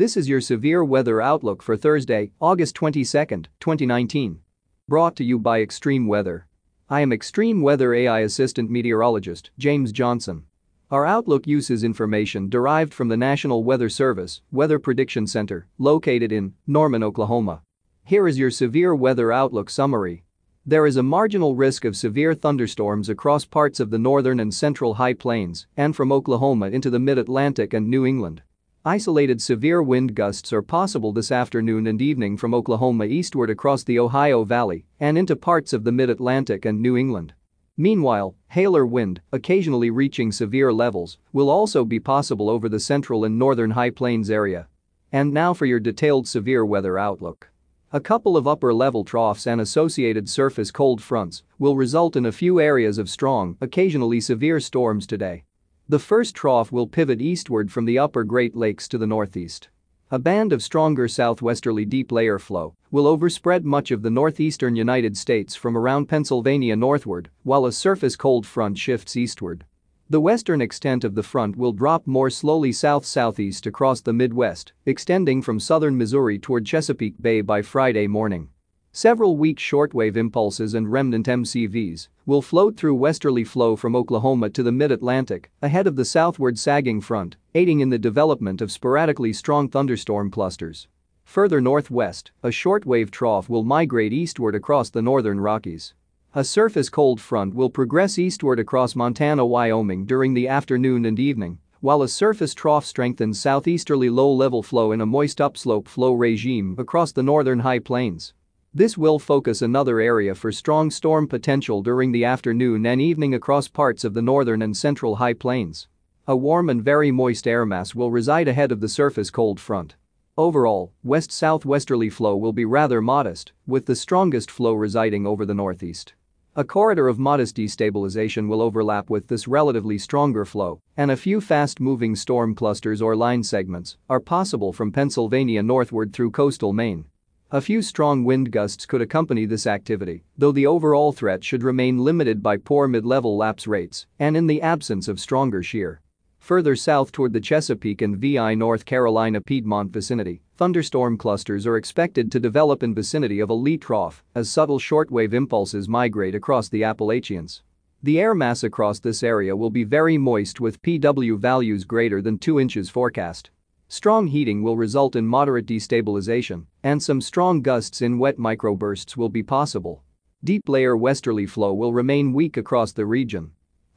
This is your severe weather outlook for Thursday, August 22, 2019. Brought to you by Extreme Weather. I am Extreme Weather AI Assistant Meteorologist James Johnson. Our outlook uses information derived from the National Weather Service Weather Prediction Center, located in Norman, Oklahoma. Here is your severe weather outlook summary. There is a marginal risk of severe thunderstorms across parts of the northern and central high plains and from Oklahoma into the mid-Atlantic and New England. Isolated severe wind gusts are possible this afternoon and evening from Oklahoma eastward across the Ohio Valley and into parts of the mid-Atlantic and New England. Meanwhile, hail or wind, occasionally reaching severe levels, will also be possible over the central and northern high plains area. And now for your detailed severe weather outlook. A couple of upper-level troughs and associated surface cold fronts will result in a few areas of strong, occasionally severe storms today. The first trough will pivot eastward from the upper Great Lakes to the northeast. A band of stronger southwesterly deep layer flow will overspread much of the northeastern United States from around Pennsylvania northward, while a surface cold front shifts eastward. The western extent of the front will drop more slowly south-southeast across the Midwest, extending from southern Missouri toward Chesapeake Bay by Friday morning. Several weak shortwave impulses and remnant MCVs will float through westerly flow from Oklahoma to the mid-Atlantic ahead of the southward sagging front, aiding in the development of sporadically strong thunderstorm clusters. Further northwest, a shortwave trough will migrate eastward across the northern Rockies. A surface cold front will progress eastward across Montana, Wyoming during the afternoon and evening, while a surface trough strengthens southeasterly low-level flow in a moist upslope flow regime across the northern high plains. This will focus another area for strong storm potential during the afternoon and evening across parts of the northern and central high plains. A warm and very moist air mass will reside ahead of the surface cold front. Overall, west-southwesterly flow will be rather modest, with the strongest flow residing over the northeast. A corridor of modest destabilization will overlap with this relatively stronger flow, and a few fast-moving storm clusters or line segments are possible from Pennsylvania northward through coastal Maine. A few strong wind gusts could accompany this activity, though the overall threat should remain limited by poor mid-level lapse rates and in the absence of stronger shear. Further south toward the Chesapeake and VI North Carolina Piedmont vicinity, thunderstorm clusters are expected to develop in vicinity of a lee trough as subtle shortwave impulses migrate across the Appalachians. The air mass across this area will be very moist with PW values greater than 2 inches forecast. Strong heating will result in moderate destabilization, and some strong gusts in wet microbursts will be possible. Deep layer westerly flow will remain weak across the region,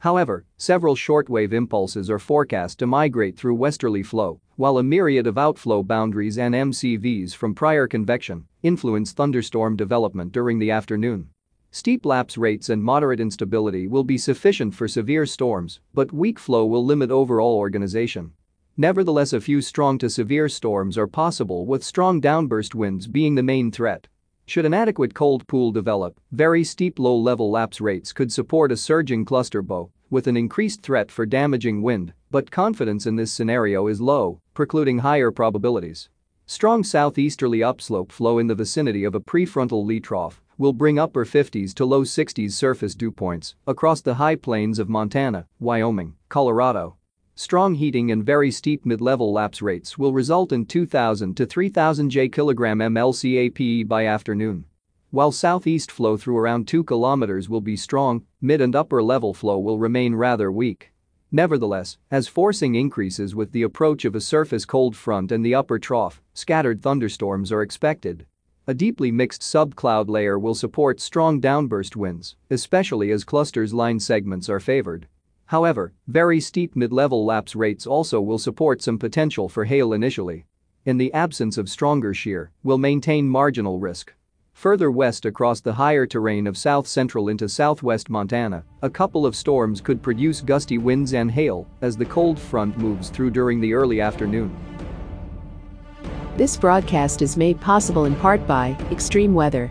However, several shortwave impulses are forecast to migrate through westerly flow, while a myriad of outflow boundaries and MCVs from prior convection influence thunderstorm development during the afternoon. Steep lapse rates and moderate instability will be sufficient for severe storms, but weak flow will limit overall organization. Nevertheless a few strong to severe storms are possible with strong downburst winds being the main threat. Should an adequate cold pool develop, very steep low-level lapse rates could support a surging cluster bow with an increased threat for damaging wind, but confidence in this scenario is low, precluding higher probabilities. Strong southeasterly upslope flow in the vicinity of a prefrontal lee trough will bring upper 50s to low 60s surface dew points across the high plains of Montana, Wyoming, Colorado. Strong heating and very steep mid-level lapse rates will result in 2,000 to 3,000 J kg MLCAPE by afternoon. While southeast flow through around 2 km will be strong, mid and upper level flow will remain rather weak. Nevertheless, as forcing increases with the approach of a surface cold front and the upper trough, scattered thunderstorms are expected. A deeply mixed subcloud layer will support strong downburst winds, especially as clusters line segments are favored. However, very steep mid-level lapse rates also will support some potential for hail initially. In the absence of stronger shear, will maintain marginal risk. Further west across the higher terrain of south-central into southwest Montana, a couple of storms could produce gusty winds and hail as the cold front moves through during the early afternoon. This broadcast is made possible in part by Extreme Weather.